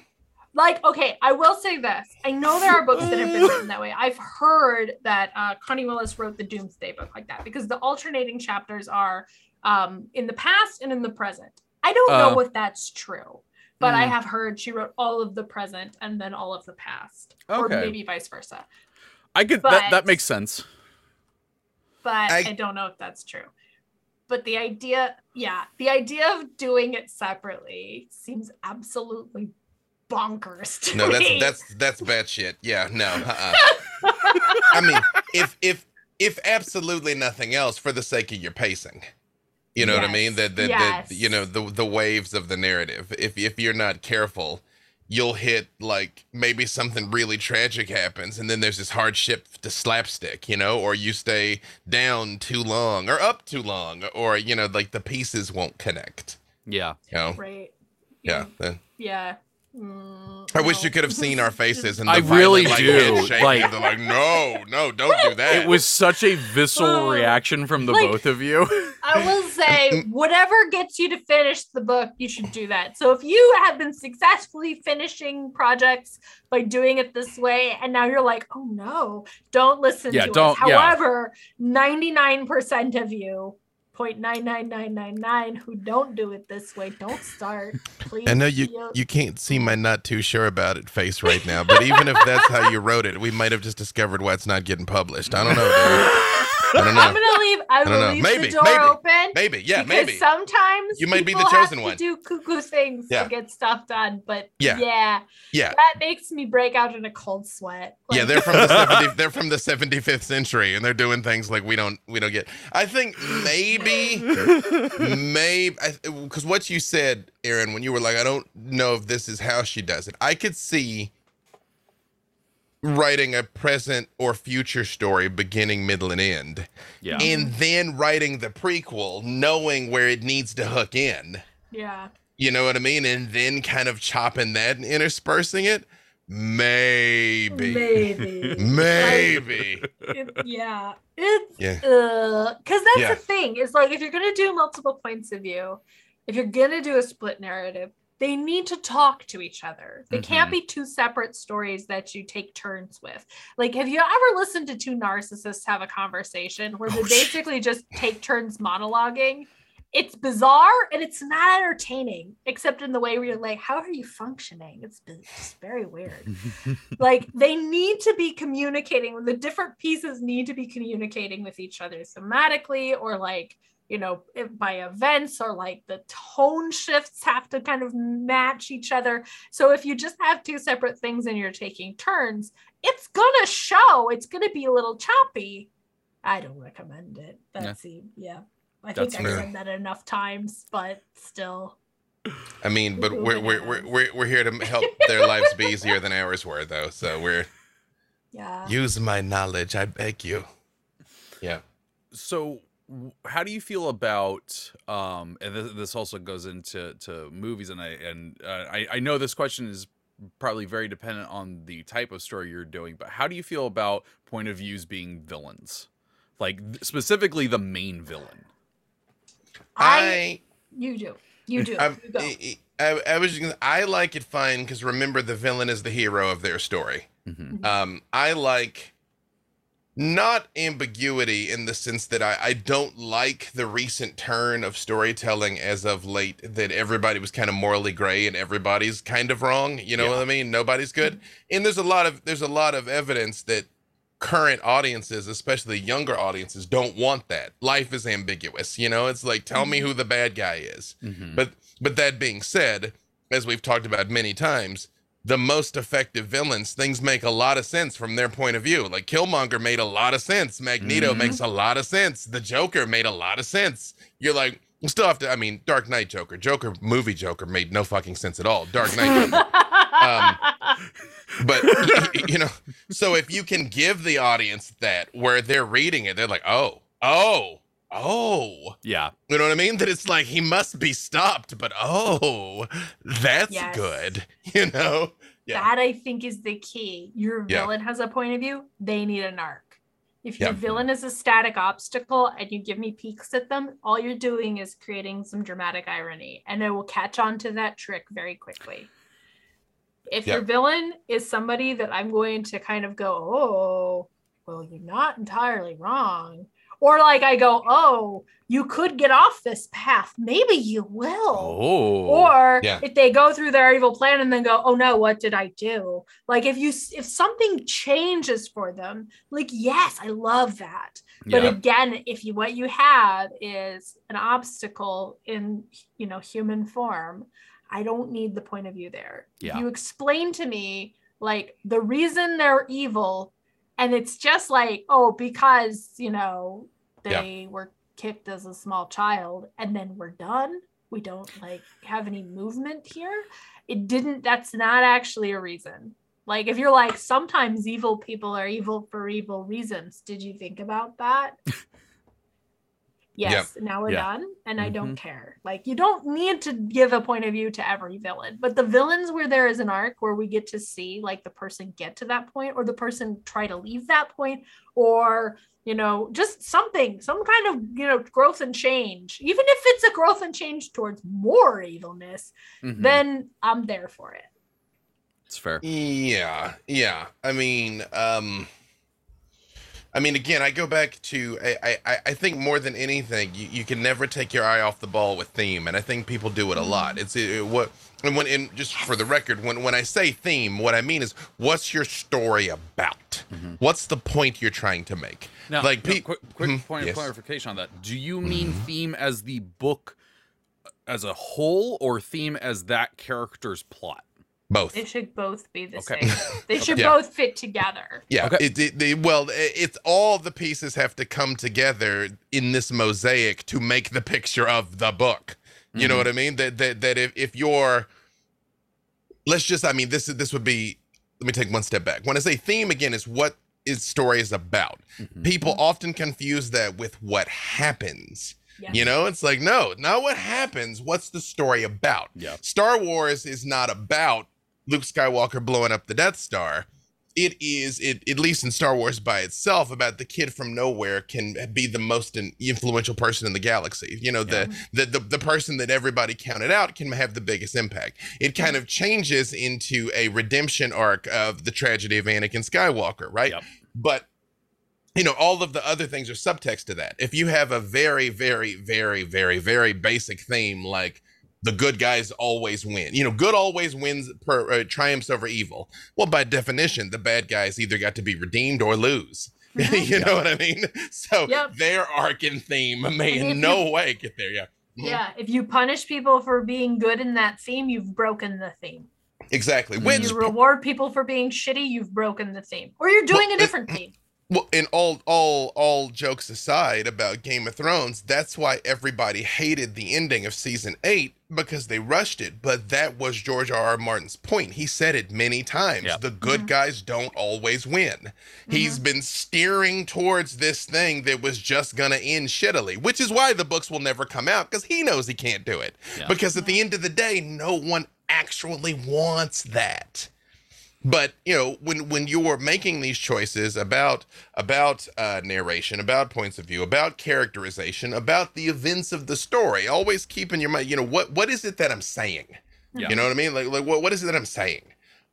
Like, okay, I will say this. I know there are books that have been written that way. I've heard that uh, Connie Willis wrote the Doomsday book like that because the alternating chapters are um, in the past and in the present. I don't Uh, know if that's true, but I mm. have heard she wrote all of the present and then all of the past, or maybe vice versa. I could that that makes sense. but I, I- don't know if that's true. But the idea, yeah, the idea of doing it separately seems absolutely bonkers to no, that's me. that's that's bad shit. Yeah, no. Uh-uh. I mean, if if if absolutely nothing else, for the sake of your pacing, you know what I mean. Yes, The the, yes. the you know the the waves of the narrative. If if you're not careful, you'll hit like maybe something really tragic happens, and then there's this hard shift to slapstick, you know, or you stay down too long or up too long, or you know, like the pieces won't connect. Yeah. You know, right. yeah. You- then- yeah. Mm, I wish you could have seen our faces and the I really like, do, head shaking. like- They're like, no, no, don't do that. It was such a visceral Oh, reaction from the like- both of you. I will say, whatever gets you to finish the book, you should do that. So if you have been successfully finishing projects by doing it this way, and now you're like, oh no, don't listen Yeah, to don't- us. yeah. However, 99% of you, 0.99999, who don't do it this way, don't start. Please. I know you you can't see my not too sure about it face right now, but even if that's how you wrote it, we might have just discovered why it's not getting published. I don't know. I don't I'm gonna leave. I don't will leave Maybe, the door maybe, open. Maybe, yeah, maybe. sometimes You might be the chosen one. Do cuckoo things Yeah. to get stuff done, but Yeah. yeah, Yeah, that makes me break out in a cold sweat. yeah. They're from the 70, they're from the 75th century, and they're doing things like we don't we don't get. I think maybe maybe because uh, what you said, Erin, when you were like, I don't know if this is how she does it. I could see writing a present or future story beginning middle and end yeah. and then writing the prequel knowing where it needs to hook in yeah, you know what i mean and then kind of chopping that and interspersing it maybe maybe, maybe It- yeah, it's Yeah. Uh, because that's Yeah. the thing. Is like if you're gonna do multiple points of view, if you're gonna do a split narrative, they need to talk to each other. They can't Mhm. be two separate stories that you take turns with. Like, have you ever listened to two narcissists have a conversation where they Oh, basically just take turns monologuing? It's bizarre and it's not entertaining, except in the way where you're like, how are you functioning? It's, it's very weird. like, they need to be communicating, the different pieces need to be communicating with each other thematically or like, you know, if- by events or like the tone shifts have to kind of match each other. So if you just have two separate things and you're taking turns, it's gonna show. It's gonna be a little choppy. I don't recommend it. That's yeah. yeah. I That's think I've fair. said that enough times, but still. I mean, but we're we're, we're we're we're here to help their lives be easier than ours were, though. So we're Yeah. use my knowledge, I beg you. Yeah. so w- how do you feel about um and this, this also goes into to movies and i and uh, I, I know this question is probably very dependent on the type of story you're doing but how do you feel about point of views being villains like th- specifically the main villain I, I you do. You do. I'm, you go. I, I, I was just gonna, I like it fine because remember the villain is the hero of their story. Mhm. Um, I like not ambiguity in the sense that I, I don't like the recent turn of storytelling as of late that everybody was kind of morally gray and everybody's kind of wrong. You know Yeah. what I mean? Nobody's good. And there's a lot of there's a lot of evidence that current audiences, especially younger audiences, don't want that. Life is ambiguous. You know, it's like tell me who the bad guy is. Mhm. But but that being said, as we've talked about many times, the most effective villains, things make a lot of sense from their point of view. Like Killmonger made a lot of sense. Magneto Mhm. makes a lot of sense. The Joker made a lot of sense. You're like, you still have to. I mean, Dark Knight Joker, Joker movie Joker made no fucking sense at all. Dark Knight Joker. um, but you know, so if you can give the audience that where they're reading it, they're like, oh, oh, oh. yeah You know what I mean? That it's like he must be stopped, but oh, that's Yes. good. You know? Yeah. That I think is the key. Your Yeah. villain has a point of view, they need an arc. If your Yeah. villain is a static obstacle and you give me peeks at them, all you're doing is creating some dramatic irony and it will catch on to that trick very quickly. If your villain is somebody that I'm going to kind of go, oh, well, you're not entirely wrong. Or like I go, oh, you could get off this path. Maybe you will. oh Or Yeah. if they go through their evil plan and then go, "Oh no, what did I do?" Like if you if something changes for them, like yes, I love that. But yeah again, if you what you have is an obstacle in you know human form, I don't need the point of view there. Yeah. You explain to me like the reason they're evil, and it's just like, oh, because you know Yeah. they were kicked as a small child, and then we're done. We don't like have any movement here. It didn't. That's not actually a reason. Like if you're like sometimes evil people are evil for evil reasons. Did you think about that? yes. Now we're Yeah. done, and I don't care. Like you don't need to give a point of view to every villain, but the villains where there is an arc where we get to see like the person get to that point, or the person try to leave that point, or you know just something, some kind of you know growth and change. Even if it's a growth and change towards more evilness, Mhm. then I'm there for it. it's fair Yeah. Yeah. I mean, um I mean, again, I go back to I I, I think more than anything, you, you can never take your eye off the ball with theme, and I think people do it a lot. It's it, what and when and just for the record, when when I say theme, what I mean is what's your story about? Mhm. What's the point you're trying to make? Now, Like, no, pe- quick, quick Mhm, point yes. of clarification on that. Do you mean Mhm. theme as the book as a whole, or theme as that character's plot? Both. They should both be the Okay. same. They should Yeah. both fit together. Yeah, Okay. it, it, they- well, i- it's all the pieces have to come together in this mosaic to make the picture of the book. You know Mhm. what I mean? That that that if, if you're, let's just, I mean, this is this would be. Let me take one step back. When I say theme again, is what is story is about. Mhm. People often confuse that with what happens. Yeah. You know, it's like no, not what happens. What's the story about? Yeah. Star Wars is not about Luke Skywalker blowing up the Death Star. it is it at least in Star Wars by itself about the kid from nowhere can be the most influential person in the galaxy. You know, the, the the the person that everybody counted out can have the biggest impact. It kind of changes into a redemption arc of the tragedy of Anakin Skywalker, right? Yep. But you know, all of the other things are subtext to that. If you have a very, very, very, very, very basic theme like the good guys always win. You know, good always wins, per, uh, triumphs over evil. Well, by definition, the bad guys either got to be redeemed or lose. Mhm. you know what I mean? So Yep. their arc and theme may in you- no way get there. Yeah, Mhm. Yeah, if you punish people for being good in that theme, you've broken the theme. exactly. When you reward people for being shitty, you've broken the theme. Or you're doing Well, a different theme. Well, and all, all, all jokes aside about Game of Thrones, that's why everybody hated the ending of season eight because they rushed it. But that was George R. R. Martin's point. He said it many times. Yep. The good Mhm. guys don't always win. He's been steering towards this thing that was just gonna end shittily, which is why the books will never come out because he knows he can't do it. Yeah. Because at the end of the day, no one actually wants that. But you know, when when you're making these choices about about uh, narration, about points of view, about characterization, about the events of the story, always keep in your mind, you know, what what is it that I'm saying? Yeah. You know what I mean? Like like what what is it that I'm saying?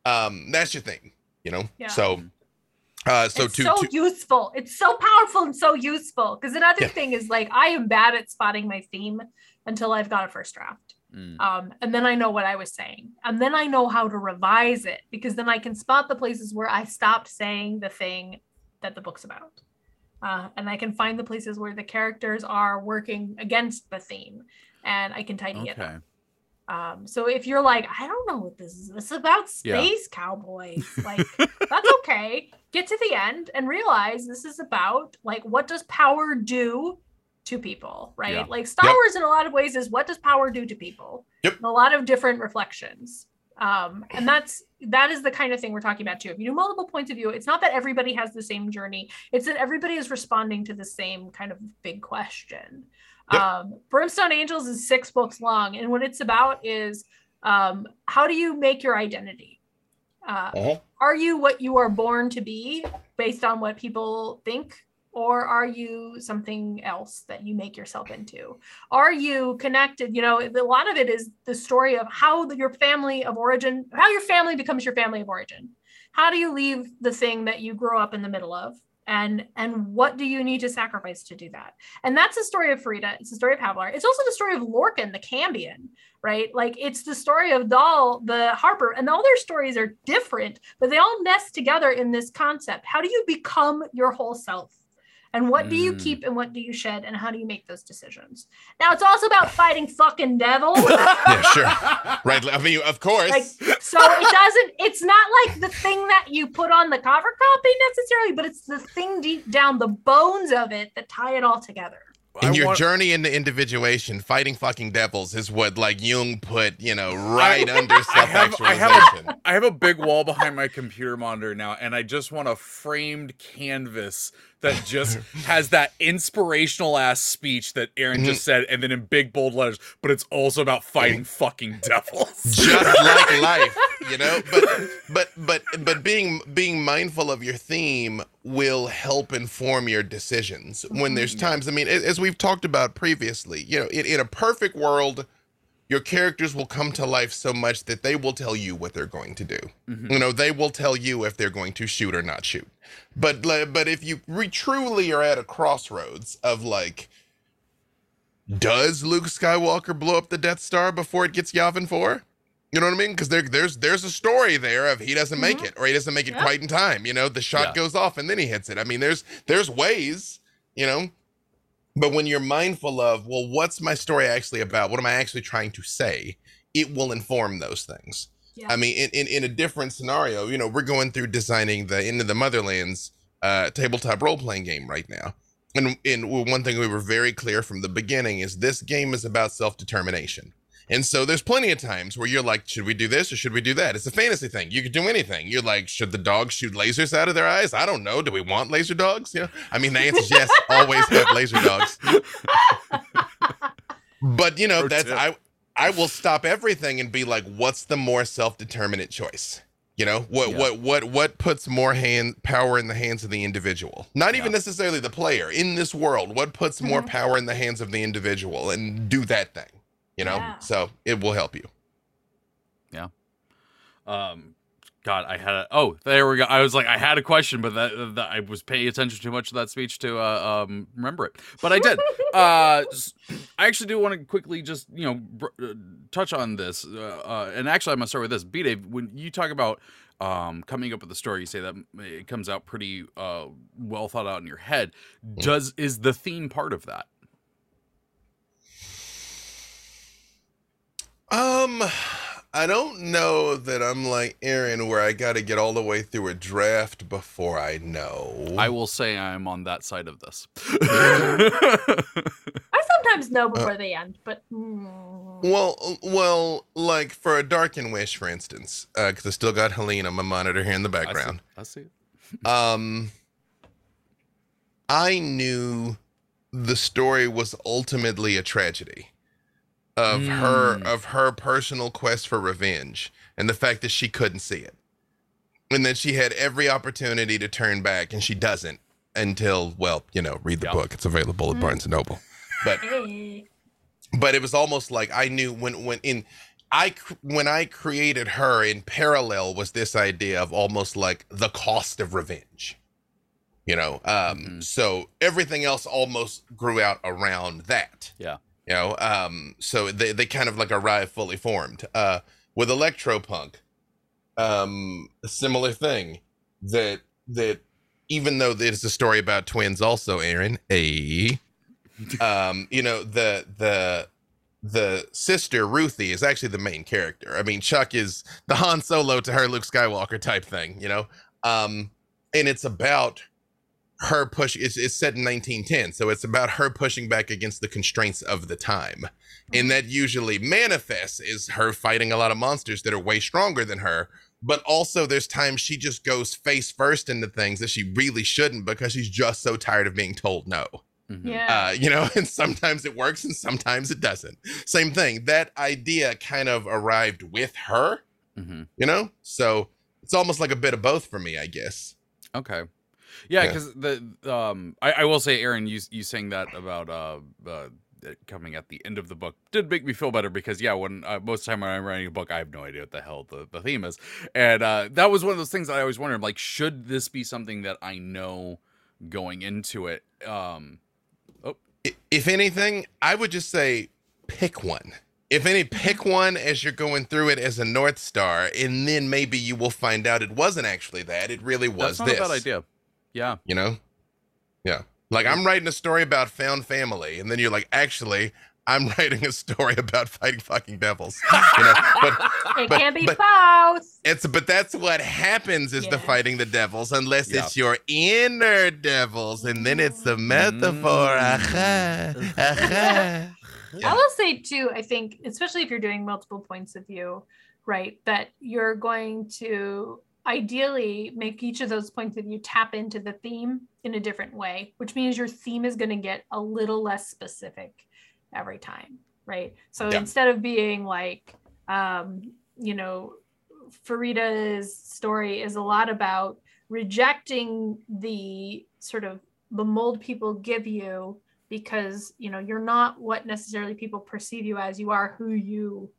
Um, that's your thing. You know. Yeah. So. Uh, so it's to, so to useful. It's so powerful and so useful. Because another Yeah. thing is like I am bad at spotting my theme until I've got a first draft. Mm. Um, and then I know what I was saying. And then I know how to revise it because then I can spot the places where I stopped saying the thing that the book's about. Uh, and I can find the places where the characters are working against the theme and I can tidy it up. Um, so if you're like, I don't know what this is, this is about Yeah. space cowboys, like that's okay. Get to the end and realize this is about like what does power do to people, right? Yeah. Like Star Yep. Wars in a lot of ways is what does power do to people? Yep. A lot of different reflections. Um, and that's that is the kind of thing we're talking about too. If you do multiple points of view, it's not that everybody has the same journey, it's that everybody is responding to the same kind of big question. Yep. Um, Brimstone Angels is six books long, and what it's about is um, how do you make your identity? Uh, Uh-huh. are you what you are born to be based on what people think? Or are you something else that you make yourself into? Are you connected? You know, a lot of it is the story of how your family of origin, how your family becomes your family of origin. How do you leave the thing that you grew up in the middle of? And and what do you need to sacrifice to do that? And that's the story of Farideh. It's the story of Havilar. It's also the story of Lorcan, the Cambion, right? Like it's the story of Dahl, the Harper, and all their stories are different, but they all nest together in this concept. How do you become your whole self? And what do you Mm. keep and what do you shed? And how do you make those decisions? Now it's also about fighting fucking devils. Yeah, sure. Right. I mean, of course. Like, so it doesn't, it's not like the thing that you put on the cover copy necessarily, but it's the thing deep down, the bones of it that tie it all together. in I your want- journey into individuation, fighting fucking devils is what like Jung put, you know, right under I self have, I have actualization. a, I have a big wall behind my computer monitor now, and I just want a framed canvas that just has that inspirational ass speech that Erin just said, and then in big bold letters. But it's also about fighting fucking devils. Just like life, you know. But but but but being being mindful of your theme will help inform your decisions when there's times. I mean, as we've talked about previously, you know, in, in a perfect world. Your characters will come to life so much that they will tell you what they're going to do. Mhm. You know, they will tell you if they're going to shoot or not shoot. But but if you re- truly are at a crossroads of like, does Luke Skywalker blow up the Death Star before it gets Yavin Four? You know what I mean? Because there, there's there's a story there of he doesn't make Mhm. it or he doesn't make it Yeah. quite in time. You know, the shot Yeah. goes off and then he hits it. I mean, there's there's ways. You know, but when you're mindful of, well, what's my story actually about? What am I actually trying to say? It will inform those things. Yeah. I mean, in, in, in a different scenario, you know, we're going through designing the Into the Motherlands uh, tabletop role playing game right now. And, and one thing we were very clear from the beginning is this game is about self determination. And so there's plenty of times where you're like, should we do this or should we do that? It's a fantasy thing. You could do anything. You're like, should the dogs shoot lasers out of their eyes? I don't know. Do we want laser dogs? You know, I mean, the answer is yes. Always have laser dogs. But you know, Pro that's tip. I I will stop everything and be like, what's the more self-determinate choice? You know what Yeah. what what what puts more hand power in the hands of the individual? Not even necessarily the player in this world. What puts more Mhm. power in the hands of the individual and do that thing? You know, Yeah. so it will help you. Yeah um, God, I had a oh, there we go. I was like, I had a question, but that, that I was paying attention too much to that speech to uh, um remember it. But I did. uh, s- I actually do want to quickly just you know br- uh, touch on this. Uh, uh, and actually, I'm gonna start with this. B Dave, when you talk about um coming up with the story, you say that it comes out pretty uh well thought out in your head. Does is the theme part of that? Um, I don't know that I'm like Erin, where I got to get all the way through a draft before I know. I will say I'm on that side of this. I sometimes know before they end, but mm, Well, well, like for a Darken Wish, for instance, because I still got Helene on my monitor here in the I see- background. I see. it. Um, I knew the story was ultimately a tragedy of her Mm. of her personal quest for revenge and the fact that she couldn't see it, and that she had every opportunity to turn back and she doesn't until well, you know, read the Yeah. book. It's available at Mm. Barnes and Noble, but but it was almost like I knew when when in I when I created her in parallel was this idea of almost like the cost of revenge. You know, um Mhm. so everything else almost grew out around that. Yeah. You know, um so they they kind of like arrive fully formed. Uh with Electropunk um a similar thing that that even though it's a story about twins also Erin, a um you know the the the sister Ruthie is actually the main character. I mean, Chuck is the Han Solo to her Luke Skywalker type thing, you know. Um, and it's about her push. It's, it's set in 1910, so it's about her pushing back against the constraints of the time, and that usually manifests is her fighting a lot of monsters that are way stronger than her. But also, there's times she just goes face first into things that she really shouldn't because she's just so tired of being told no Mhm. yeah. uh, you know, and sometimes it works and sometimes it doesn't. Same thing. That idea kind of arrived with her, Mhm. you know? So it's almost like a bit of both for me, I guess. Okay. Yeah, Yeah. because the um, I, I will say, Erin, you you saying that about uh, uh coming at the end of the book did make me feel better because yeah, when uh, most of the time when I'm writing a book, I have no idea what the hell the, the theme is, and uh, that was one of those things that I always wondered, like, should this be something that I know going into it? Um, I- If anything, I would just say pick one. If any, pick one as you're going through it as a North Star, and then maybe you will find out it wasn't actually that. It really was that's not this. a bad idea. Yeah. You know? Yeah. Like I'm writing a story about found family, and then you're like, actually, I'm writing a story about fighting fucking devils. You know? But it but- can be but- both. It's but that's what happens is the fighting the devils, unless Yeah. it's your inner devils, and then it's the metaphor. Mm. Aha, aha. I will say too, I think, especially if you're doing multiple points of view, right, that you're going to ideally make each of those points that you tap into the theme in a different way, which means your theme is going to get a little less specific every time, right? So Yeah. instead of being like, um, you know, Farideh's story is a lot about rejecting the sort of the mold people give you because you know you're not what necessarily people perceive you as you are who you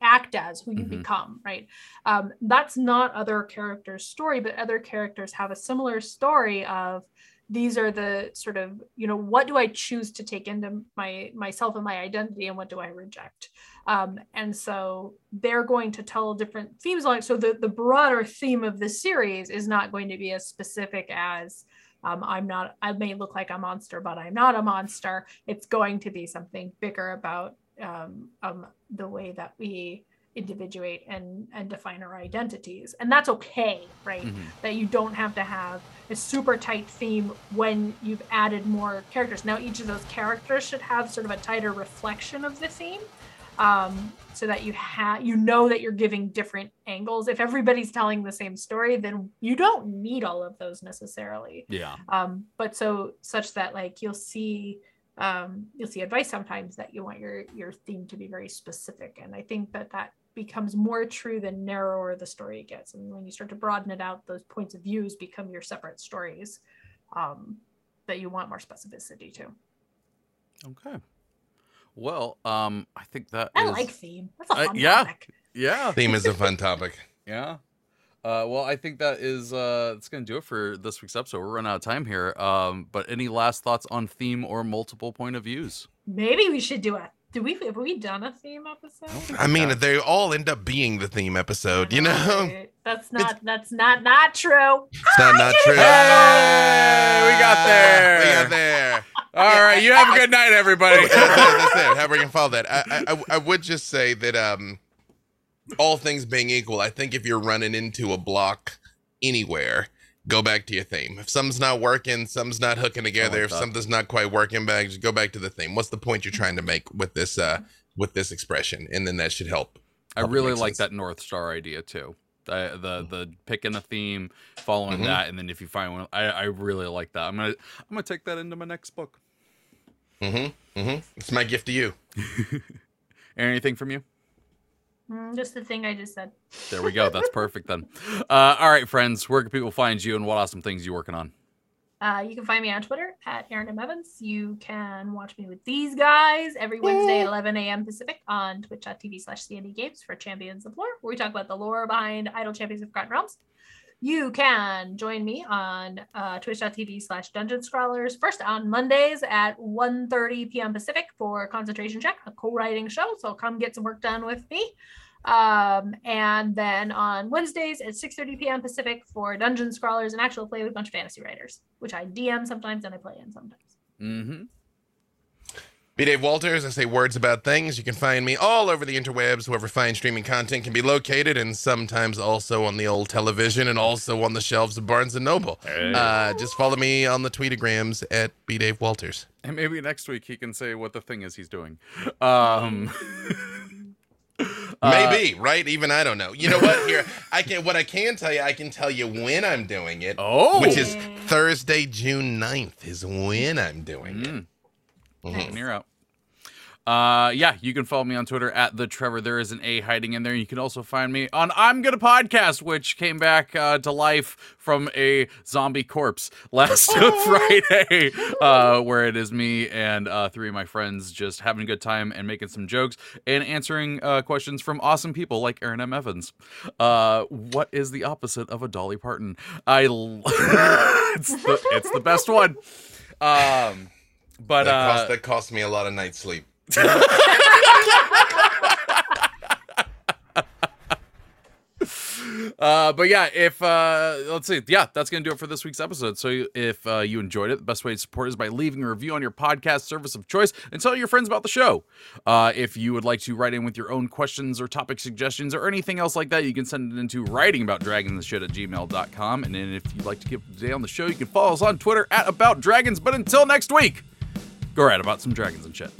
act as who you Mhm. become right? Um, that's not other characters story but other characters have a similar story of these are the sort of you know what do i choose to take into my myself and my identity and what do i reject? Um, and so they're going to tell different themes along so the, the broader theme of the series is not going to be as specific as um, i'm not i may look like a monster but i'm not a monster. It's going to be something bigger about um, um, the way that we individuate and and define our identities. And that's okay right? Mhm. that you don't have to have a super tight theme when you've added more characters. Now each of those characters should have sort of a tighter reflection of the theme um, so that you have you know that you're giving different angles. If everybody's telling the same story then you don't need all of those necessarily. Yeah. um, but so such that like you'll see um, you'll see advice sometimes that you want your your theme to be very specific and i think that that becomes more true the narrower the story gets. And when you start to broaden it out, those points of views become your separate stories um, that you want more specificity to. Okay. Well, um, I think that I is- like theme. That's a Uh, yeah. topic. Yeah. Theme is a fun topic. Yeah. Uh, well, I think that is uh, that's gonna do it for this week's episode. We're running out of time here. Um, but any last thoughts on theme or multiple point of views? Maybe we should do a. Do we have we done a theme episode? I mean, they all end up being the theme episode, you know? That's not. That's not not true. It's not not true. Hey, we got there. We got there. All right. You have a good night, everybody. That's it. That's it. How we can follow that? I, I- I I would just say that um, all things being equal, I think if you're running into a block anywhere, go back to your theme. If something's not working, something's not hooking together. if that. something's not quite working, back just go back to the theme. What's the point you're trying to make with this uh with this expression? And then that should help. I Help really like sense. that North Star idea too. The the the picking a theme, following Mhm. that, and then if you find one, I, I really like that. I'm gonna I'm gonna take that into my next book. Mm-hmm. Mm-hmm. It's my gift to you. Anything from you? Mm, just the thing I just said. There we go. That's perfect then. Uh, all right, friends. Where can people find you, and what awesome things you working on? Uh, you can find me on Twitter at Erin M. Evans. You can watch me with these guys every Wednesday at 11 a.m. Pacific on twitch.tv slash CNE Games for Champions of Lore, where we talk about the lore behind Idle Champions of Forgotten Realms. You can join me on uh, twitch.tv slash dungeon scrawlers first on Mondays at 1.30 p.m. Pacific for Concentration Check, a co-writing show. So come get some work done with me. Um, and then on Wednesdays at 6:30 p.m. Pacific for Dungeon Scrawlers an actual play with a bunch of fantasy writers, which I DM sometimes and I play in sometimes. Mm-hmm. Be Dave Walters. I say words about things. You can find me all over the interwebs, wherever fine streaming content can be located, and sometimes also on the old television and also on the shelves of Barnes and Noble. Uh, just follow me on the tweetagrams at B Dave Walters. And maybe next week he can say what the thing is he's doing. Um, uh, Maybe right? Even I don't know. You know what? Here, I can. What I can tell you, I can tell you when I'm doing it, oh, which is Thursday, June 9th is when I'm doing it. Mhm. and you're out. Uh, yeah, you can follow me on Twitter at the Trevor. There is an A hiding in there. You can also find me on I'm Gonna Podcast, which came back uh, to life from a zombie corpse last Friday, uh, where it is me and uh, three of my friends just having a good time and making some jokes and answering uh, questions from awesome people like Erin M. Evans. Uh, what is the opposite of a Dolly Parton? I l- it's the it's the best one. Um, but that, uh, cost, that cost me a lot of night sleep. Uh, but yeah, if uh, let's see, yeah, that's gonna do it for this week's episode. So if uh, you enjoyed it, the best way to support is by leaving a review on your podcast service of choice and tell your friends about the show. Uh, if you would like to write in with your own questions or topic suggestions or anything else like that, you can send it into writing about dragons and shit at gmail.com. And then if you'd like to give today on the show, you can follow us on Twitter at about dragons. But until next week, go right about some dragons and shit.